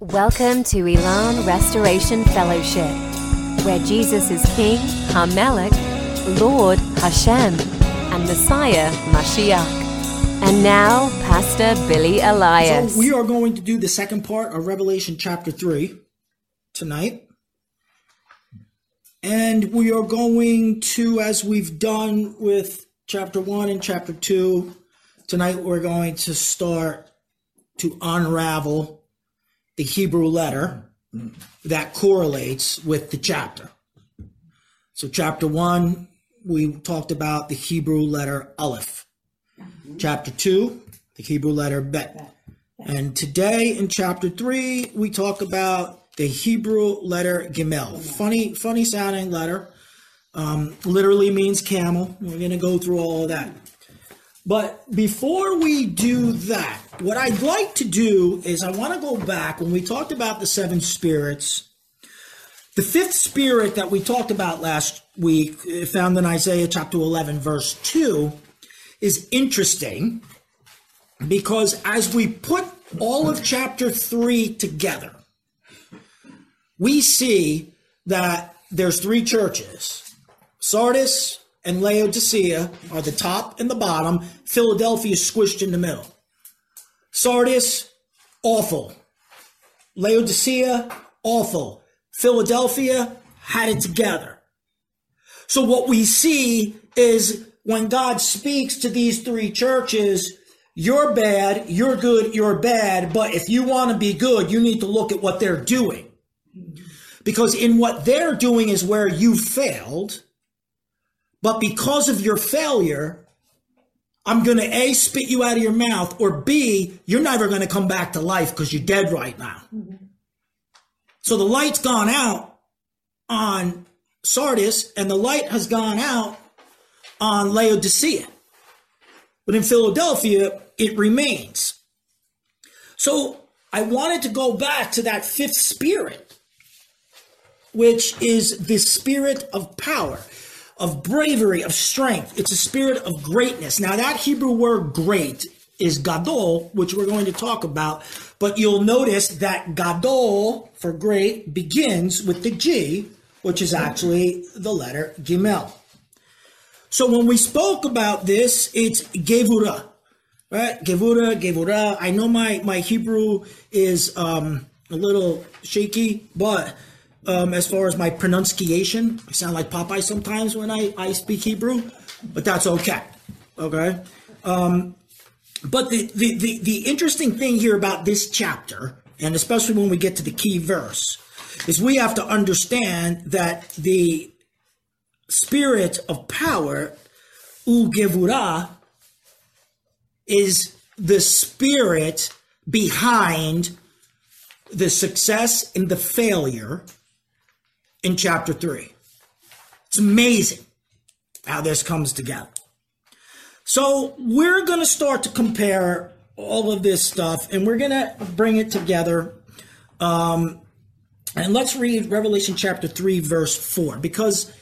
Welcome to Elan Restoration Fellowship, where Jesus is King, Hamelech, Lord, Hashem, and Messiah, Mashiach. And now, Pastor Billy Elias. So we are going to do the second part of Revelation chapter 3 tonight. And we are going to, as we've done with chapter 1 and chapter 2, tonight we're going to start to unravel the Hebrew letter that correlates with the chapter. So, chapter 1, we talked about the Hebrew letter Aleph. Chapter 2, the Hebrew letter Bet. And today in chapter 3, we talk about the Hebrew letter Gimel. Funny, funny sounding letter. Um, literally means camel. We're going to go through all of that. But before we do that, what I'd like to do is I want to go back when we talked about the seven spirits. The fifth spirit that we talked about last week, uh, found in Isaiah chapter 11, verse 2, is interesting because as we put all of chapter 3 together, we see that there's three churches Sardis and Laodicea are the top and the bottom, Philadelphia is squished in the middle. Sardis, awful. Laodicea, awful. Philadelphia had it together. So what we see is when God speaks to these three churches, you're bad, you're good, you're bad, but if you want to be good, you need to look at what they're doing. Because in what they're doing is where you failed, but because of your failure, I'm going to A, spit you out of your mouth, or B, you're never going to come back to life because you're dead right now. So the light's gone out on Sardis, and the light has gone out on Laodicea. But in Philadelphia, it remains. So I wanted to go back to that fifth spirit, which is the spirit of power, of bravery, of strength. It's a spirit of greatness. Now, that Hebrew word great is gadol, which we're going to talk about, but you'll notice that gadol for great begins with the G, which is actually the letter Gimel. So when we spoke about this, it's Gevura, right? Gevura, Gevura. I know my, my Hebrew is um, a little shaky, but um, as far as my pronunciation, I sound like Popeye sometimes when I, I speak Hebrew, but that's okay. Okay. Um, but the, the, the, the interesting thing here about this chapter, and especially when we get to the key verse, is we have to understand that the spirit of power, Ugevura, is the spirit behind the success and the failure in chapter 3. It's amazing how this comes together. So we're going to start to compare all of this stuff and we're going to bring it together. Um, and let's read Revelation chapter 3, verse 4, because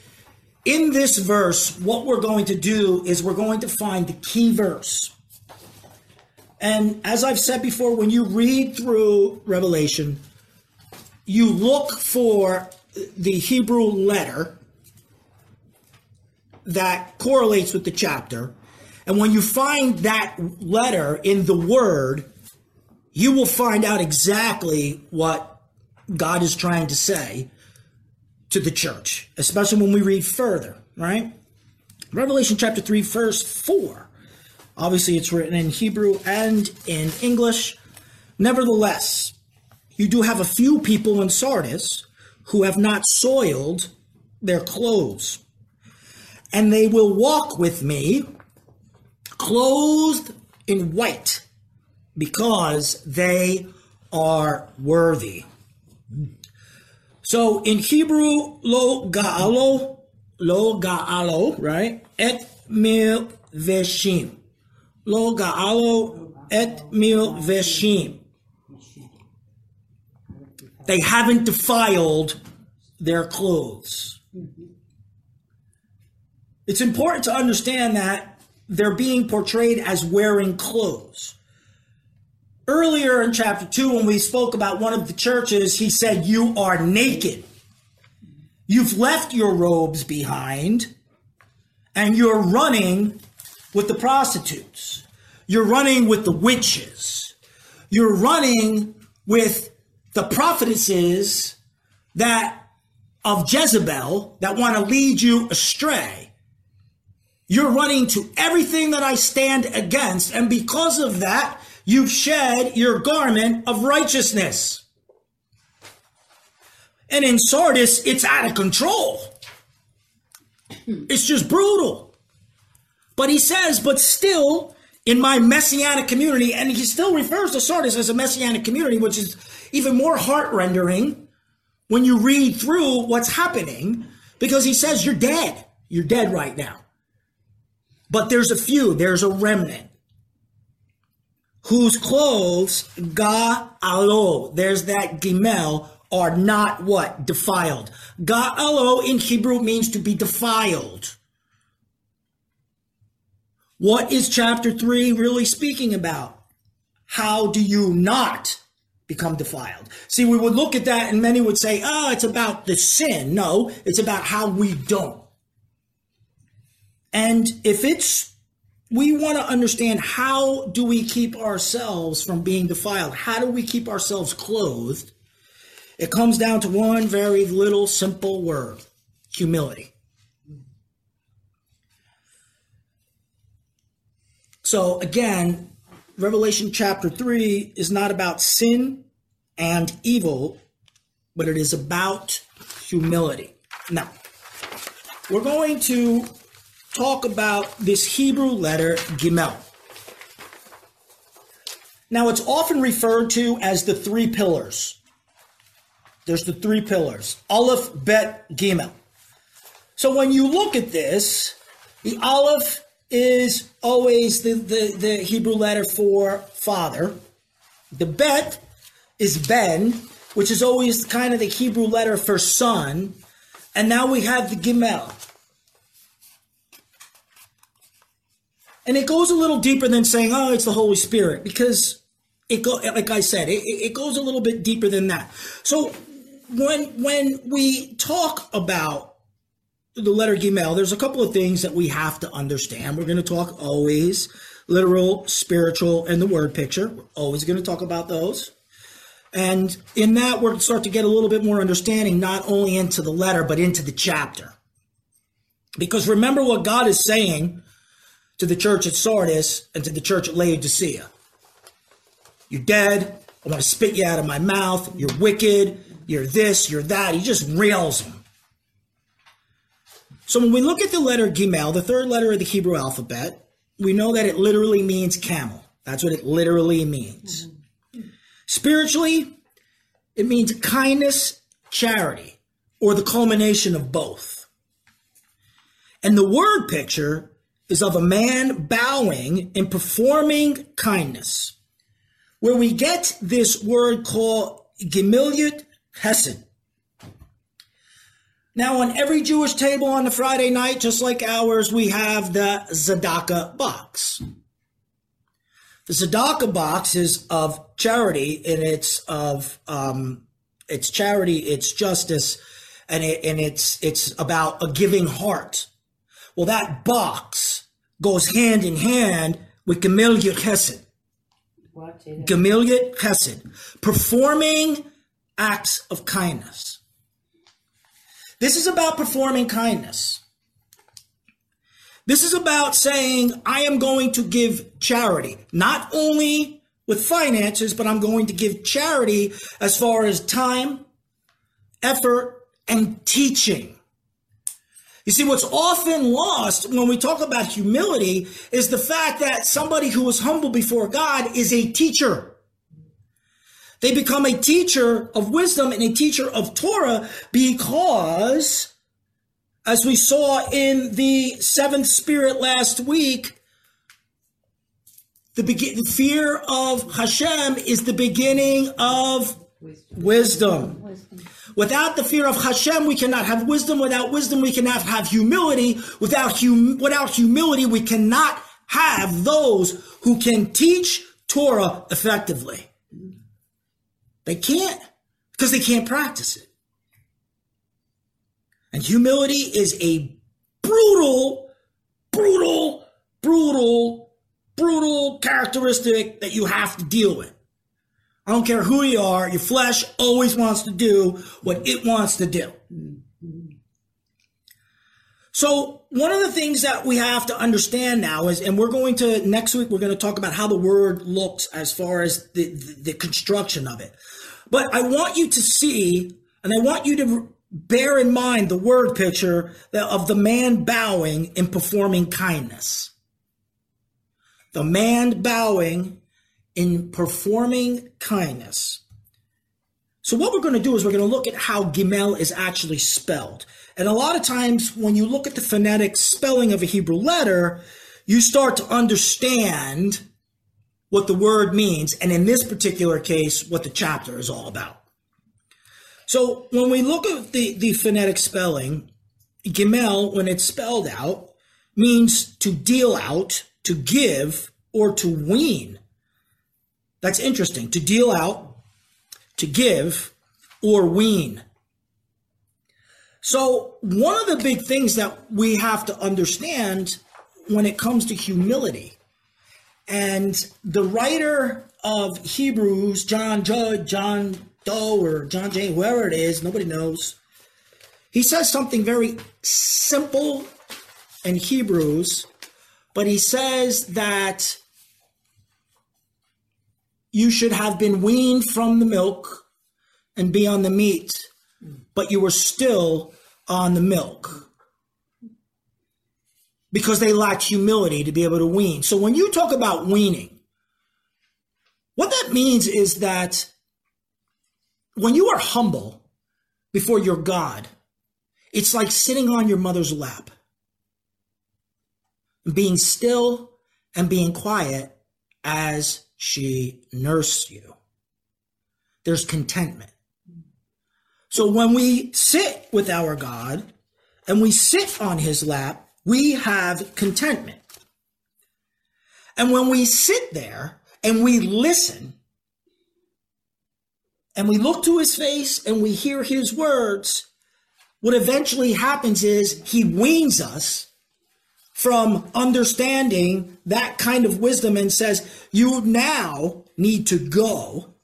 in this verse, what we're going to do is we're going to find the key verse. And as I've said before, when you read through Revelation, you look for the Hebrew letter that correlates with the chapter. And when you find that letter in the word, you will find out exactly what God is trying to say to the church, especially when we read further, right? Revelation chapter 3, verse 4. Obviously, it's written in Hebrew and in English. Nevertheless, you do have a few people in Sardis who have not soiled their clothes, and they will walk with me clothed in white because they are worthy. So in Hebrew, lo gaalo, lo gaalo, right? Et mil veshim. Lo gaalo et mil veshim. They haven't defiled their clothes. It's important to understand that they're being portrayed as wearing clothes. earlier in chapter 2 when we spoke about one of the churches he said you are naked you've left your robes behind and you're running with the prostitutes you're running with the witches you're running with the prophetesses that of Jezebel that want to lead you astray you're running to everything that I stand against and because of that You've shed your garment of righteousness. And in Sardis, it's out of control. It's just brutal. But he says, but still, in my messianic community, and he still refers to Sardis as a messianic community, which is even more heart rendering when you read through what's happening, because he says, You're dead. You're dead right now. But there's a few, there's a remnant whose clothes ga'alo, there's that gimel, are not what? Defiled. Ga'alo in Hebrew means to be defiled. What is chapter 3 really speaking about? How do you not become defiled? See, we would look at that and many would say, oh, it's about the sin. No, it's about how we don't. And if it's we want to understand how do we keep ourselves from being defiled? How do we keep ourselves clothed? It comes down to one very little simple word humility. So again, Revelation chapter 3 is not about sin and evil, but it is about humility. Now, we're going to talk about this Hebrew letter Gimel. Now, it's often referred to as the three pillars. There's the three pillars Aleph, Bet, Gimel. So when you look at this, the Aleph is always the, the, the Hebrew letter for father. The Bet is Ben, which is always kind of the Hebrew letter for son. And now we have the Gimel. And it goes a little deeper than saying, oh, it's the Holy Spirit, because it go like I said, it, it goes a little bit deeper than that. So when when we talk about the letter Gimel, there's a couple of things that we have to understand. We're going to talk always literal, spiritual, and the word picture. We're always going to talk about those. And in that, we're start to get a little bit more understanding, not only into the letter, but into the chapter. Because remember what God is saying to the church at Sardis and to the church at Laodicea. You're dead. I want to spit you out of my mouth. You're wicked. You're this, you're that. He just rails them. So when we look at the letter Gimel, the third letter of the Hebrew alphabet, we know that it literally means camel. That's what it literally means. Mm-hmm. Spiritually, it means kindness, charity, or the culmination of both. And the word picture is of a man bowing and performing kindness, where we get this word called Gemilut Hesed. Now, on every Jewish table on the Friday night, just like ours, we have the Tzedakah box. The Tzedakah box is of charity, and it's of um, it's charity, it's justice, and it, and it's it's about a giving heart. Well, that box goes hand in hand with Gemilut Chesed. Gemilut Chesed. Performing acts of kindness. This is about performing kindness. This is about saying, I am going to give charity, not only with finances, but I'm going to give charity as far as time, effort, and teaching. You see, what's often lost when we talk about humility is the fact that somebody who is humble before God is a teacher. They become a teacher of wisdom and a teacher of Torah because, as we saw in the seventh spirit last week, the, be- fear of Hashem is the beginning of wisdom. wisdom. Without the fear of Hashem, we cannot have wisdom. Without wisdom, we cannot have humility. Without, hum- without humility, we cannot have those who can teach Torah effectively. They can't because they can't practice it. And humility is a brutal, brutal, brutal, brutal characteristic that you have to deal with. I don't care who you are, your flesh always wants to do what it wants to do. So one of the things that we have to understand now is, and we're going to next week, we're going to talk about how the word looks as far as the, the, the construction of it. But I want you to see, and I want you to bear in mind the word picture of the man bowing in performing kindness. The man bowing in performing kindness. So what we're going to do is we're going to look at how Gimel is actually spelled. And a lot of times when you look at the phonetic spelling of a Hebrew letter, you start to understand what the word means, and in this particular case, what the chapter is all about. So when we look at the, the phonetic spelling, Gimel, when it's spelled out, means to deal out, to give, or to wean. That's interesting. To deal out, to give, or wean. So, one of the big things that we have to understand when it comes to humility, and the writer of Hebrews, John John Doe, or John Jay, whoever it is, nobody knows, he says something very simple in Hebrews, but he says that you should have been weaned from the milk and be on the meat, but you were still on the milk because they lacked humility to be able to wean. So when you talk about weaning, what that means is that when you are humble before your God, it's like sitting on your mother's lap being still and being quiet as she nursed you. There's contentment. So when we sit with our God and we sit on his lap, we have contentment. And when we sit there and we listen and we look to his face and we hear his words, what eventually happens is he weans us from understanding that kind of wisdom and says, you now need to go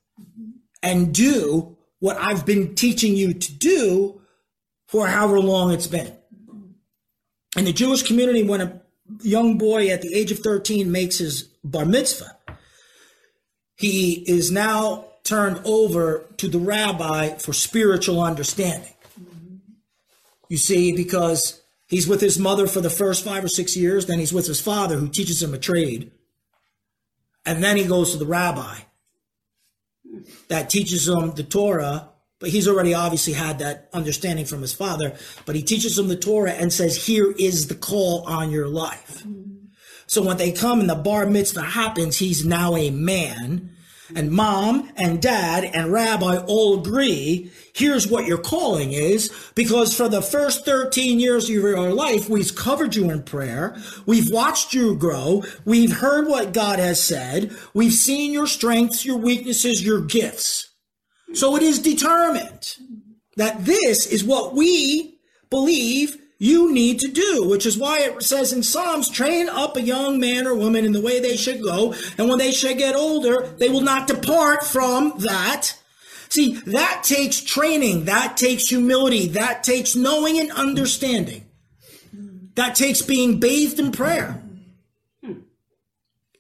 and do what I've been teaching you to do for however long it's been. In the Jewish community, when a young boy at the age of 13 makes his bar mitzvah, he is now turned over to the rabbi for spiritual understanding. You see, because he's with his mother for the first five or six years, then he's with his father who teaches him a trade, and then he goes to the rabbi that teaches him the Torah, but he's already obviously had that understanding from his father. But he teaches him the Torah and says, Here is the call on your life. So when they come and the bar mitzvah happens, he's now a man and mom and dad and rabbi all agree here's what your calling is because for the first 13 years of your life we've covered you in prayer we've watched you grow we've heard what god has said we've seen your strengths your weaknesses your gifts. So it is determined that this is what we believe you need to do, which is why it says in Psalms, train up a young man or woman in the way they should go, and when they should get older, they will not depart from that. See, that takes training, that takes humility, that takes knowing and understanding. That takes being bathed in prayer.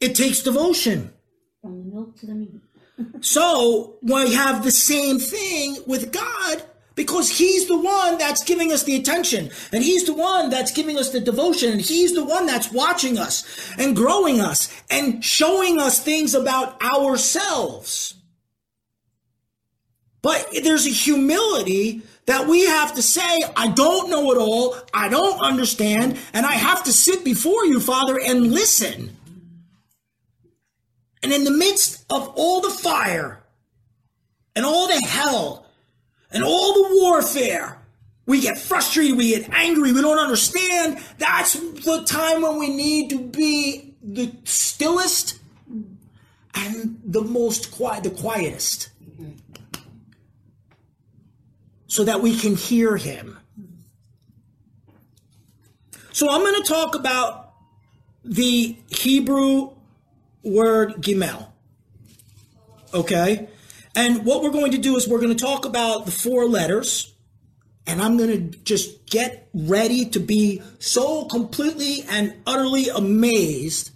It takes devotion. From the milk to the meat. so we have the same thing with God because he's the one that's giving us the attention and he's the one that's giving us the devotion and he's the one that's watching us and growing us and showing us things about ourselves. But there's a humility that we have to say, I don't know it all, I don't understand, and I have to sit before you, Father, and listen. And in the midst of all the fire and all the hell and all the warfare. We get frustrated, we get angry, we don't understand. That's the time when we need to be the stillest and the most quiet, the quietest, so that we can hear him. So I'm going to talk about the Hebrew word gimel. Okay? And what we're going to do is we're going to talk about the four letters, and I'm going to just get ready to be so completely and utterly amazed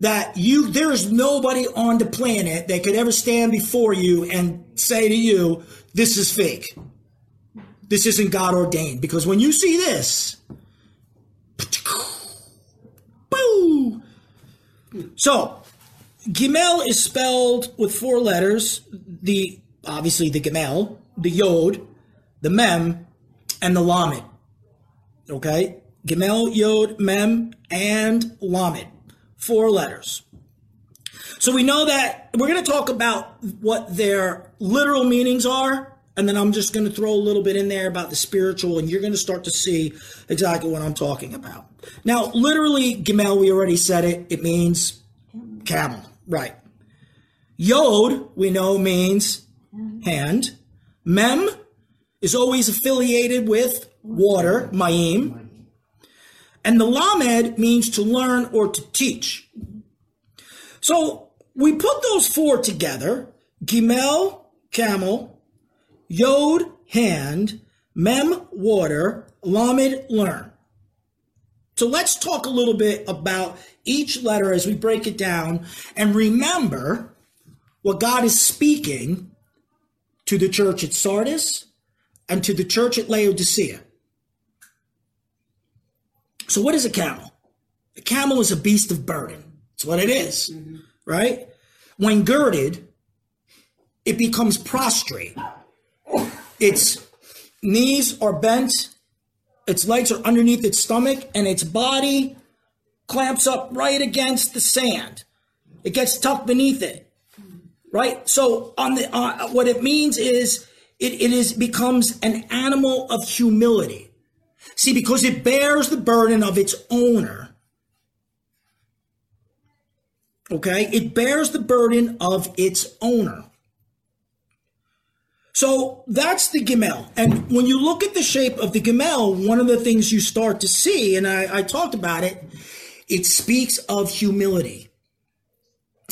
that you there is nobody on the planet that could ever stand before you and say to you, "This is fake. This isn't God ordained." Because when you see this, boo. So Gimel is spelled with four letters. The obviously the Gimel, the Yod, the Mem, and the Lamed. Okay, Gimel, Yod, Mem, and Lamed. Four letters. So we know that we're going to talk about what their literal meanings are, and then I'm just going to throw a little bit in there about the spiritual, and you're going to start to see exactly what I'm talking about. Now, literally, Gimel, we already said it. It means camel. Right. Yod, we know, means hand. Mem is always affiliated with water, Mayim. And the Lamed means to learn or to teach. So we put those four together Gimel, camel, Yod, hand, Mem, water, Lamed, learn. So let's talk a little bit about each letter as we break it down and remember what God is speaking to the church at Sardis and to the church at Laodicea. So, what is a camel? A camel is a beast of burden. That's what it is, mm-hmm. right? When girded, it becomes prostrate. Its knees are bent its legs are underneath its stomach, and its body clamps up right against the sand. It gets tucked beneath it, right? So on the uh, what it means is it, it is becomes an animal of humility. See, because it bears the burden of its owner. Okay, it bears the burden of its owner. So that's the Gimel. And when you look at the shape of the Gimel, one of the things you start to see, and I, I talked about it, it speaks of humility.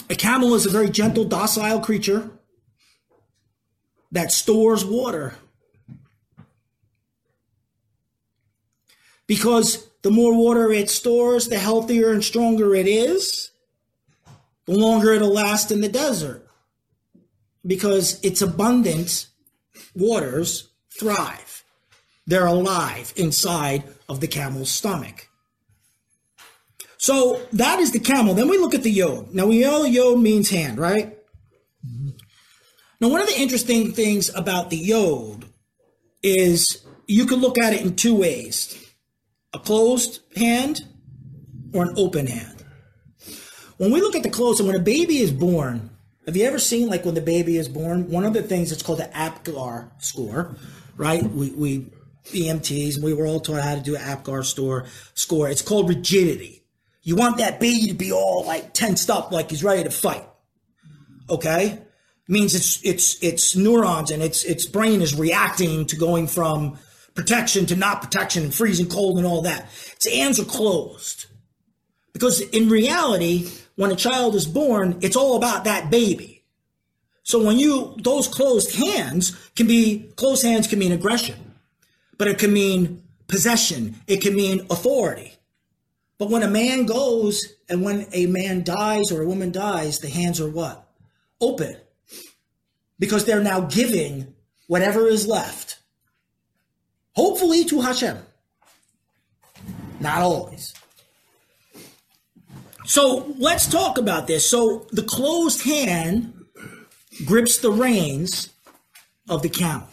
A camel is a very gentle, docile creature that stores water. Because the more water it stores, the healthier and stronger it is, the longer it'll last in the desert. Because its abundance waters thrive. They're alive inside of the camel's stomach. So that is the camel. Then we look at the yod. Now we know yod means hand, right? Now, one of the interesting things about the yod is you can look at it in two ways a closed hand or an open hand. When we look at the closed, and when a baby is born, have you ever seen like when the baby is born? One of the things it's called the APGAR score, right? We we EMTs we were all taught how to do an APGAR store score. It's called rigidity. You want that baby to be all like tensed up, like he's ready to fight. Okay, means it's it's it's neurons and its its brain is reacting to going from protection to not protection and freezing cold and all that. Its hands are closed because in reality when a child is born, it's all about that baby. So when you, those closed hands can be, closed hands can mean aggression, but it can mean possession. It can mean authority. But when a man goes and when a man dies or a woman dies, the hands are what? Open. Because they're now giving whatever is left. Hopefully to Hashem. Not always. So let's talk about this. So the closed hand grips the reins of the camel.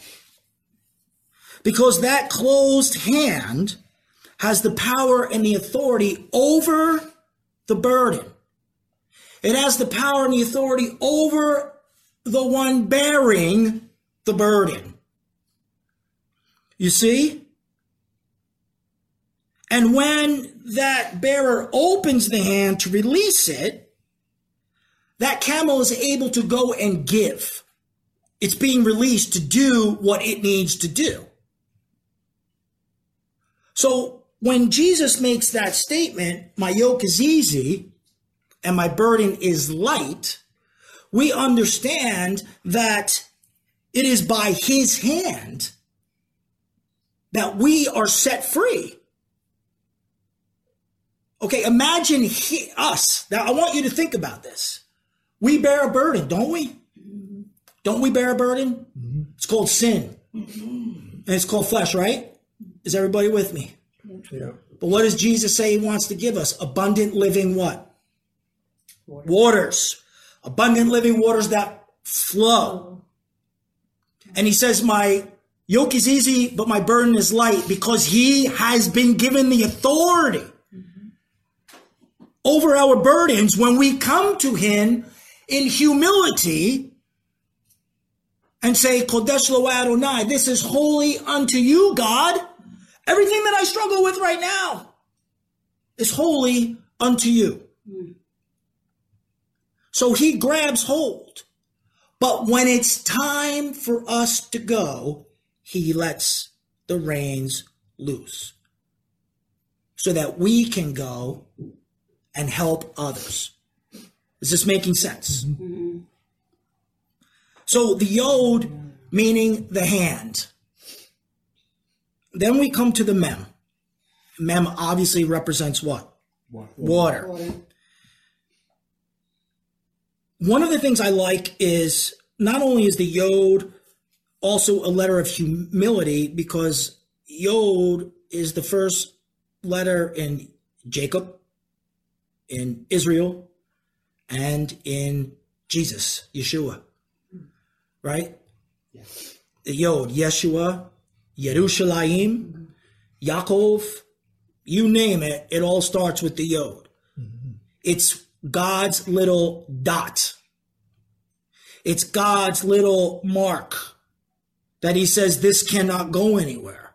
Because that closed hand has the power and the authority over the burden. It has the power and the authority over the one bearing the burden. You see? And when that bearer opens the hand to release it, that camel is able to go and give. It's being released to do what it needs to do. So when Jesus makes that statement, my yoke is easy and my burden is light, we understand that it is by his hand that we are set free. Okay, imagine he, us. Now, I want you to think about this. We bear a burden, don't we? Don't we bear a burden? Mm-hmm. It's called sin. And it's called flesh, right? Is everybody with me? Yeah. But what does Jesus say he wants to give us? Abundant living what? Water. Waters. Abundant living waters that flow. And he says, My yoke is easy, but my burden is light because he has been given the authority over our burdens when we come to him in humility and say, Kodesh lo Adonai, this is holy unto you, God. Everything that I struggle with right now is holy unto you. So he grabs hold. But when it's time for us to go, he lets the reins loose so that we can go and help others. Is this making sense? Mm-hmm. So the yod, meaning the hand. Then we come to the mem. Mem obviously represents what? Water. Water. Water. One of the things I like is not only is the yod also a letter of humility because yod is the first letter in Jacob, in Israel, and in Jesus, Yeshua. Right? Yes. The Yod, Yeshua, Yerushalayim, Yaakov, you name it, it all starts with the Yod. Mm-hmm. It's God's little dot. It's God's little mark that he says this cannot go anywhere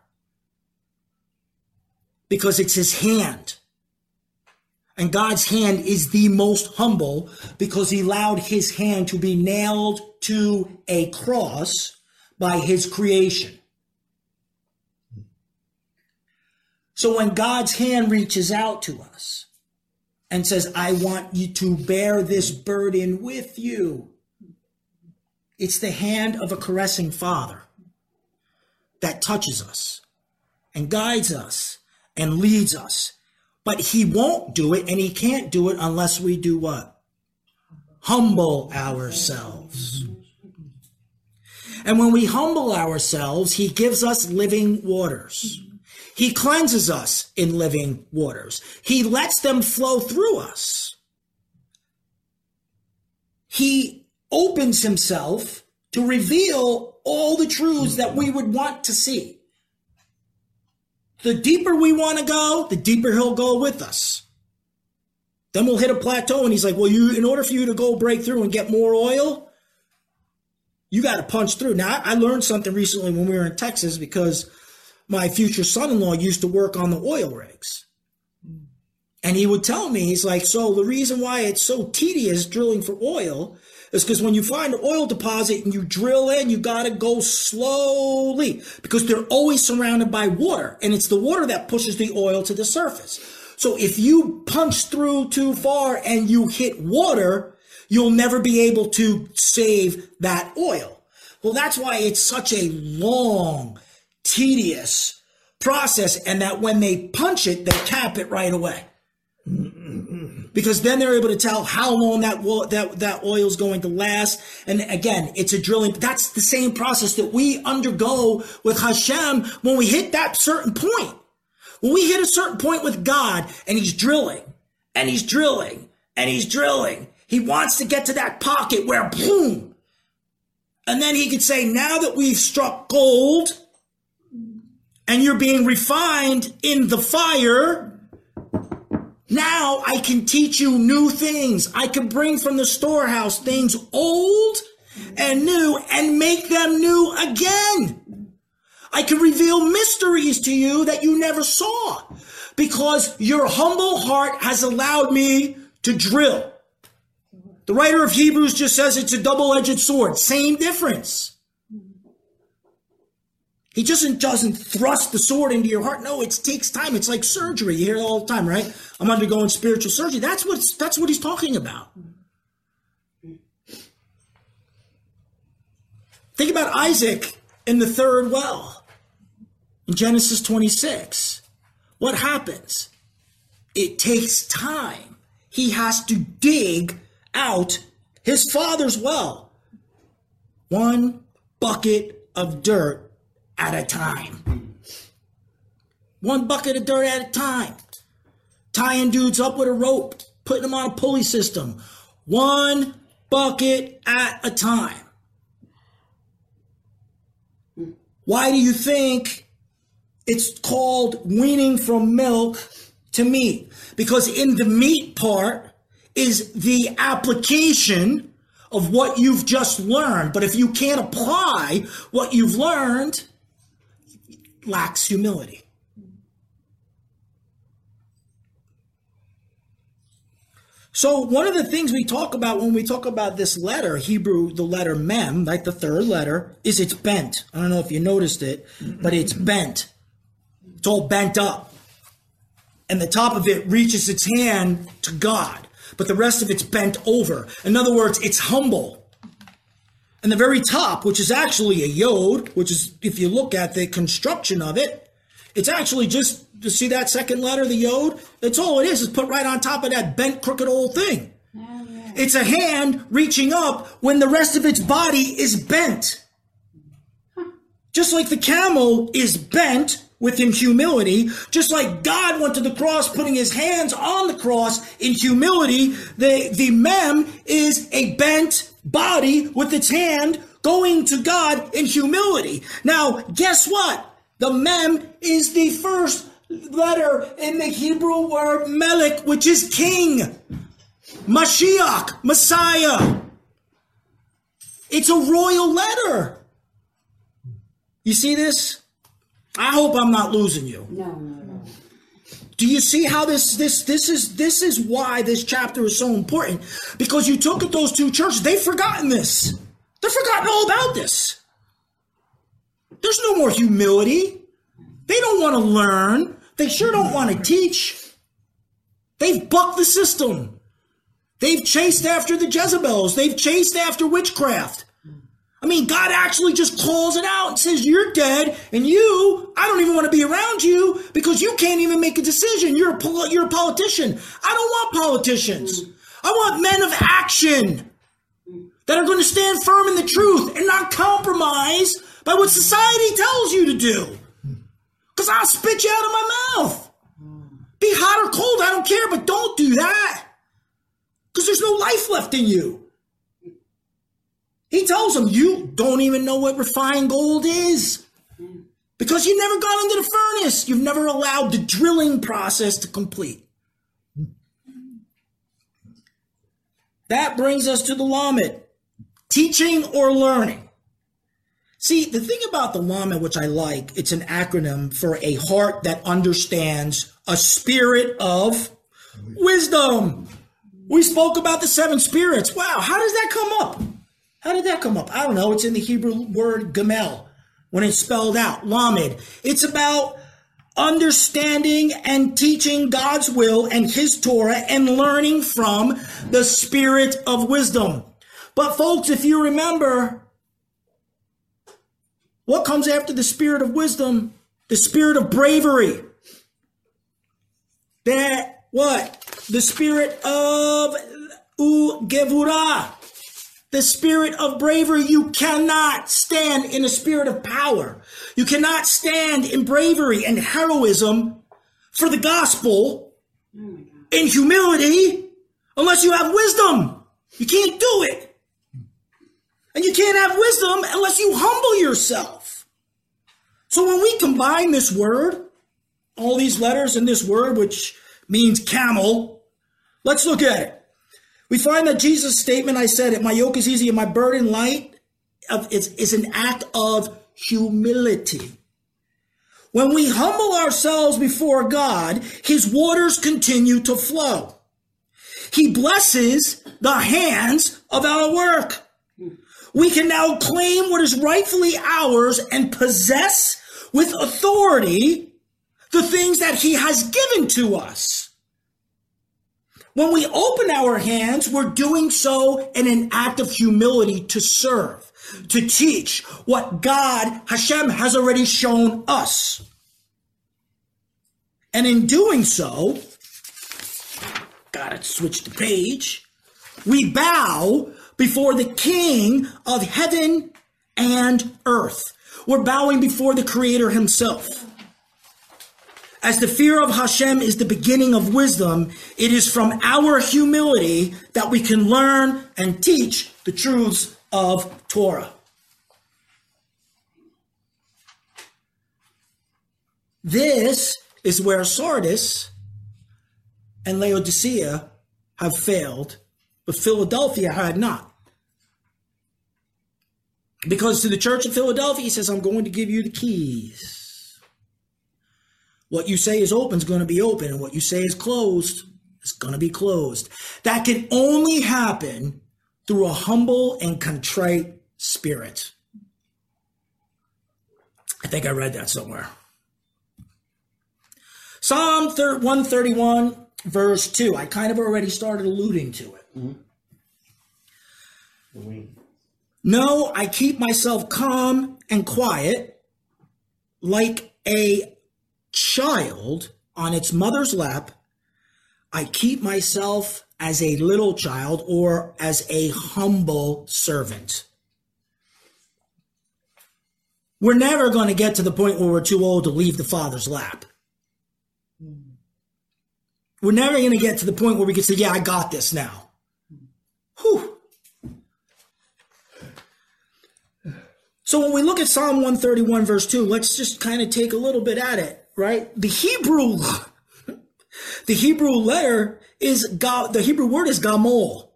because it's his hand. And God's hand is the most humble because he allowed his hand to be nailed to a cross by his creation. So when God's hand reaches out to us and says, I want you to bear this burden with you, it's the hand of a caressing father that touches us and guides us and leads us but he won't do it and he can't do it unless we do what? Humble ourselves. And when we humble ourselves, he gives us living waters. He cleanses us in living waters. He lets them flow through us. He opens himself to reveal all the truths that we would want to see. The deeper we want to go, the deeper he'll go with us. Then we'll hit a plateau and he's like, well, you, in order for you to go break through and get more oil, you got to punch through. Now, I learned something recently when we were in Texas because my future son-in-law used to work on the oil rigs. And he would tell me, he's like, so the reason why it's so tedious drilling for oil is because when you find an oil deposit and you drill in, you got to go slowly because they're always surrounded by water and it's the water that pushes the oil to the surface. So if you punch through too far and you hit water, you'll never be able to save that oil. Well, that's why it's such a long, tedious process and that when they punch it, they tap it right away because then they're able to tell how long that that that oil is going to last. And again, it's a drilling. That's the same process that we undergo with Hashem when we hit that certain point. When we hit a certain point with God, and He's drilling, and He's drilling, and He's drilling. He wants to get to that pocket where boom, and then He could say, "Now that we've struck gold." And you're being refined in the fire, now I can teach you new things. I can bring from the storehouse things old and new and make them new again. I can reveal mysteries to you that you never saw because your humble heart has allowed me to drill. The writer of Hebrews just says it's a double edged sword. Same difference. He just doesn't thrust the sword into your heart. No, it takes time. It's like surgery. You hear it all the time, right? I'm undergoing spiritual surgery. That's what that's what he's talking about. Think about Isaac in the third well in Genesis 26. What happens? It takes time. He has to dig out his father's well. One bucket of dirt at a time. One bucket of dirt at a time. Tying dudes up with a rope, putting them on a pulley system. One bucket at a time. Why do you think it's called weaning from milk to meat? Because in the meat part is the application of what you've just learned. But if you can't apply what you've learned, lacks humility. So one of the things we talk about when we talk about this letter, Hebrew, the letter mem, like the third letter, is it's bent. I don't know if you noticed it, but it's bent. It's all bent up. And the top of it reaches its hand to God, but the rest of it's bent over. In other words, it's humble. And the very top, which is actually a yod, which is, if you look at the construction of it, it's actually just to see that second letter, the yod. That's all it is. is put right on top of that bent, crooked old thing. Oh, yeah. It's a hand reaching up when the rest of its body is bent. Huh. Just like the camel is bent within humility, just like God went to the cross, putting his hands on the cross in humility, the, the mem is a bent body with its hand going to God in humility. Now, guess what? The mem is the first letter in the Hebrew word melech, which is king. Mashiach, Messiah. It's a royal letter. You see this? I hope I'm not losing you. No. Do you see how this this this is this is why this chapter is so important? Because you took at those two churches, they've forgotten this. They've forgotten all about this. There's no more humility. They don't want to learn. They sure don't want to teach. They've bucked the system. They've chased after the Jezebels. They've chased after witchcraft. I mean, God actually just calls it out and says, You're dead, and you, I don't even want to be around you because you can't even make a decision. You're a, pol- you're a politician. I don't want politicians. I want men of action that are going to stand firm in the truth and not compromise by what society tells you to do. Because I'll spit you out of my mouth. Be hot or cold, I don't care, but don't do that. Because there's no life left in you. He tells them, You don't even know what refined gold is. Because you never got into the furnace. You've never allowed the drilling process to complete. That brings us to the Lamed teaching or learning. See, the thing about the Lamed, which I like, it's an acronym for a heart that understands a spirit of wisdom. We spoke about the seven spirits. Wow, how does that come up? How did that come up? I don't know. It's in the Hebrew word gamel when it's spelled out, Lamed. It's about understanding and teaching God's will and His Torah and learning from the spirit of wisdom. But folks, if you remember, what comes after the spirit of wisdom? The spirit of bravery. That what? The spirit of ugevura. The spirit of bravery. You cannot stand in a spirit of power. You cannot stand in bravery and heroism for the gospel in humility unless you have wisdom. You can't do it. And you can't have wisdom unless you humble yourself. So when we combine this word, all these letters in this word, which means camel, let's look at it. We find that Jesus' statement, I said it, my yoke is easy and my burden light, is, an act of humility. When we humble ourselves before God, his waters continue to flow. He blesses the hands of our work. We can now claim what is rightfully ours and possess with authority the things that he has given to us. When we open our hands, we're doing so in an act of humility to serve, to teach what God, Hashem, has already shown us. And in doing so, gotta switch the page, we bow before the King of heaven and earth. We're bowing before the Creator Himself. As the fear of Hashem is the beginning of wisdom, it is from our humility that we can learn and teach the truths of Torah. This is where Sardis and Laodicea have failed, but Philadelphia had not. Because to the church of Philadelphia, he says, I'm going to give you the keys. What you say is open is going to be open, and what you say is closed is going to be closed. That can only happen through a humble and contrite spirit. I think I read that somewhere. Psalm 131, verse 2. I kind of already started alluding to it. Mm-hmm. No, I keep myself calm and quiet like a child on its mother's lap. I keep myself as a little child or as a humble servant. We're never going to get to the point where we're too old to leave the father's lap. We're never going to get to the point where we can say, yeah, I got this now. Whew. So when we look at Psalm 131 verse 2, let's just kind of take a little bit at it, right? The Hebrew the Hebrew letter is ga, the Hebrew word is gamol.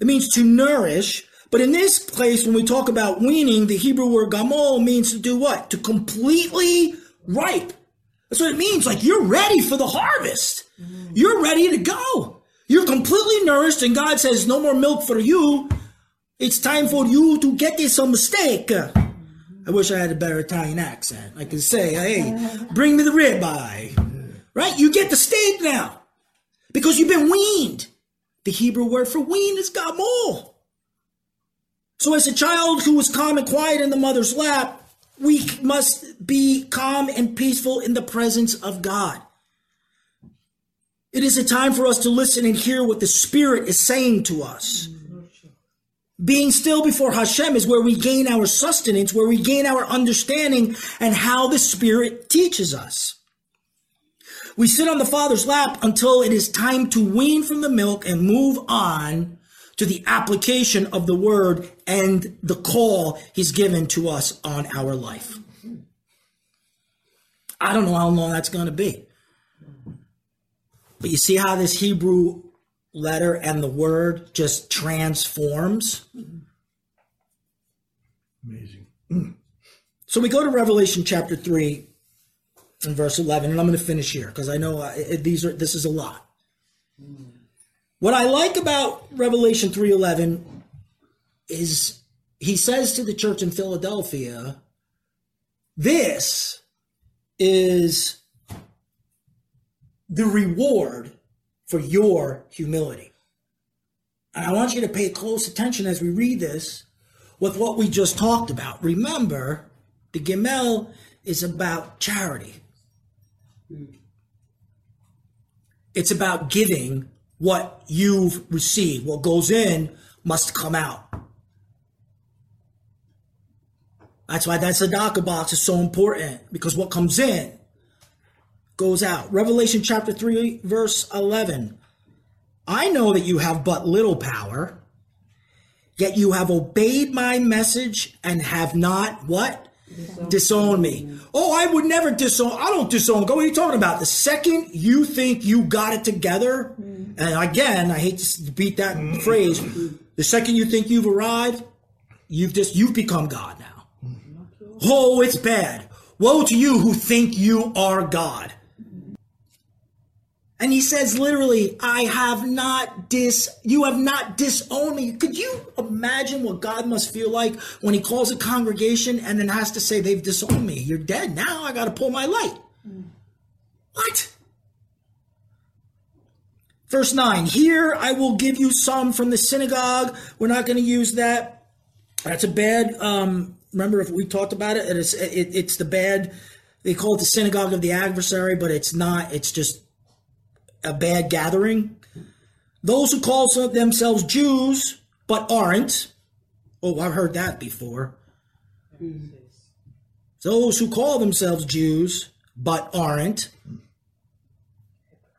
It means to nourish, but in this place when we talk about weaning, the Hebrew word gamol means to do what? To completely ripe. That's what it means. Like you're ready for the harvest. Mm-hmm. You're ready to go. You're completely nourished and God says no more milk for you. It's time for you to get some steak. I wish I had a better Italian accent. I could say, hey, bring me the ribeye. Right? You get the steak now because you've been weaned. The Hebrew word for weaned is gamol. So as a child who was calm and quiet in the mother's lap, we must be calm and peaceful in the presence of God. It is a time for us to listen and hear what the Spirit is saying to us. Being still before Hashem is where we gain our sustenance, where we gain our understanding and how the Spirit teaches us. We sit on the Father's lap until it is time to wean from the milk and move on to the application of the word and the call he's given to us on our life. I don't know how long that's going to be. But you see how this Hebrew letter and the word just transforms. Amazing. So we go to Revelation chapter 3 and verse 11 and I'm going to finish here because I know uh, these are this is a lot. What I like about Revelation 3:11 is he says to the church in Philadelphia this is the reward for your humility. And I want you to pay close attention as we read this with what we just talked about. Remember, the Gimel is about charity. It's about giving what you've received. What goes in must come out. That's why that tzedakah box is so important because what comes in goes out. Revelation chapter 3, verse 11. I know that you have but little power, yet you have obeyed my message and have not what? Disowned, disowned me. Oh, I would never disown. I don't disown. Go, what are you talking about? The second you think you got it together, mm. and again, I hate to beat that phrase. The second you think you've arrived, you've just you've become God now. Oh, it's bad. Woe to you who think you are God. And he says literally, I have not dis, you have not disowned me. Could you imagine what God must feel like when he calls a congregation and then has to say, they've disowned me. You're dead. Now I got to pull my light. Mm. What? Verse 9, here I will give you some from the synagogue. We're not going to use that. That's a bad, um, remember if we talked about it, it's, it, it's the bad, they call it the synagogue of the adversary, but it's not, it's just a bad gathering. Those who call themselves Jews but aren't. Oh, I've heard that before. Those who call themselves Jews but aren't.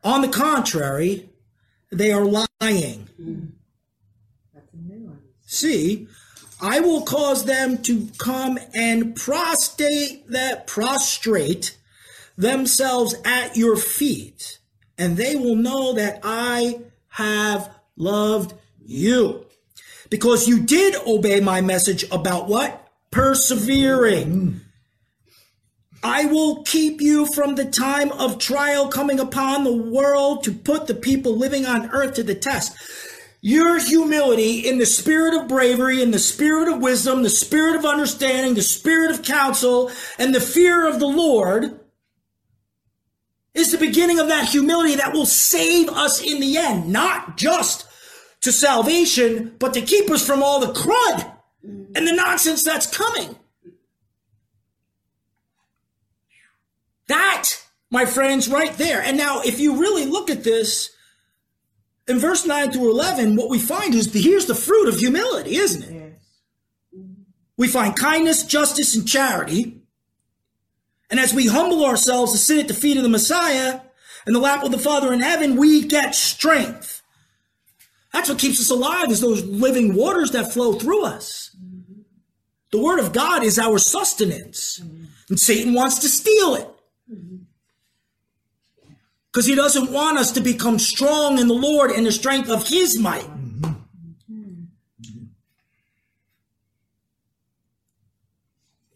On the contrary, they are lying. See, I will cause them to come and prostrate that prostrate themselves at your feet and they will know that I have loved you. Because you did obey my message about what? Persevering. I will keep you from the time of trial coming upon the world to put the people living on earth to the test. Your humility in the spirit of bravery, in the spirit of wisdom, the spirit of understanding, the spirit of counsel, and the fear of the Lord is the beginning of that humility that will save us in the end, not just to salvation, but to keep us from all the crud and the nonsense that's coming. That, my friends, right there. And now, if you really look at this, in verse 9 through 11, what we find is the, here's the fruit of humility, isn't it? Yes. We find kindness, justice, and charity. And as we humble ourselves to sit at the feet of the Messiah in the lap of the Father in heaven, we get strength. That's what keeps us alive is those living waters that flow through us. The word of God is our sustenance. And Satan wants to steal it. Because he doesn't want us to become strong in the Lord and the strength of his might.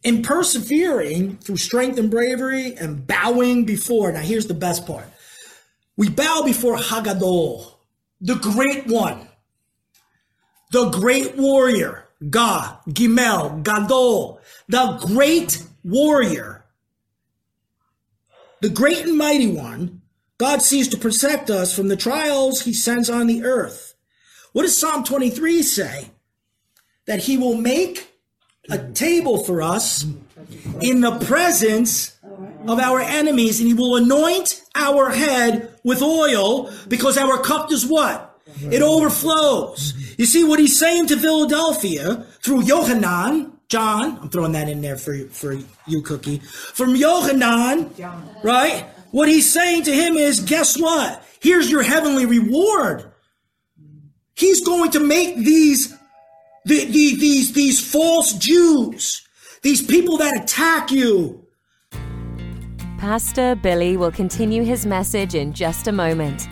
In persevering through strength and bravery and bowing before. Now, here's the best part we bow before Hagadol, the great one, the great warrior, Ga, Gimel, Gadol, the great warrior, the great and mighty one. God sees to protect us from the trials he sends on the earth. What does Psalm 23 say? That he will make a table for us in the presence of our enemies, and he will anoint our head with oil because our cup does what? It overflows. You see what he's saying to Philadelphia through Yohanan, John, I'm throwing that in there for, for you, Cookie. From Yohanan, right? What he's saying to him is, guess what? Here's your heavenly reward. He's going to make these the, the, these, these false Jews, these people that attack you. Pastor Billy will continue his message in just a moment.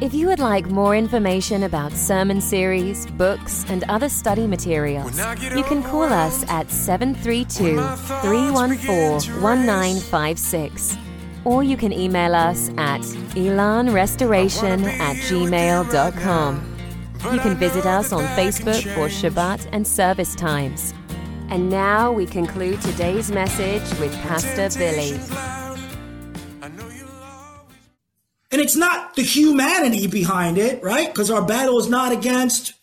If you would like more information about sermon series, books, and other study materials, you can call us at 732 314 1956. Or you can email us at elanrestoration at gmail.com. You can visit us on Facebook for Shabbat and service times. And now we conclude today's message with Pastor Billy. And it's not the humanity behind it, right? Because our battle is not against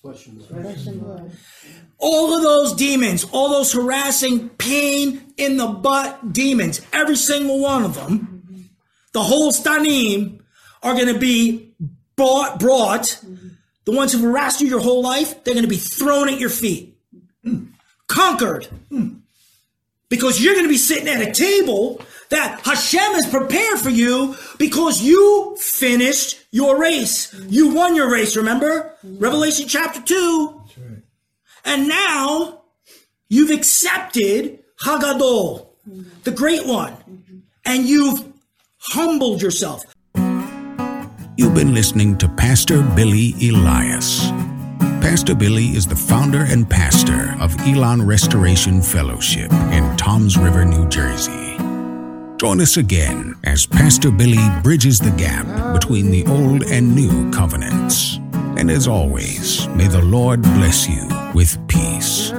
all of those demons, all those harassing pain in the butt demons, every single one of them, the whole stanim are going to be brought, brought the ones who've harassed you your whole life, they're going to be thrown at your feet. Mm. Conquered. Mm. Because you're going to be sitting at a table that Hashem has prepared for you because you finished your race. You won your race, remember? Revelation chapter 2. Right. And now you've accepted Hagadol, the great one, and you've humbled yourself. You've been listening to Pastor Billy Elias. Pastor Billy is the founder and pastor of Elon Restoration Fellowship in Toms River, New Jersey. Join us again as Pastor Billy bridges the gap between the old and new covenants. And as always, may the Lord bless you with peace.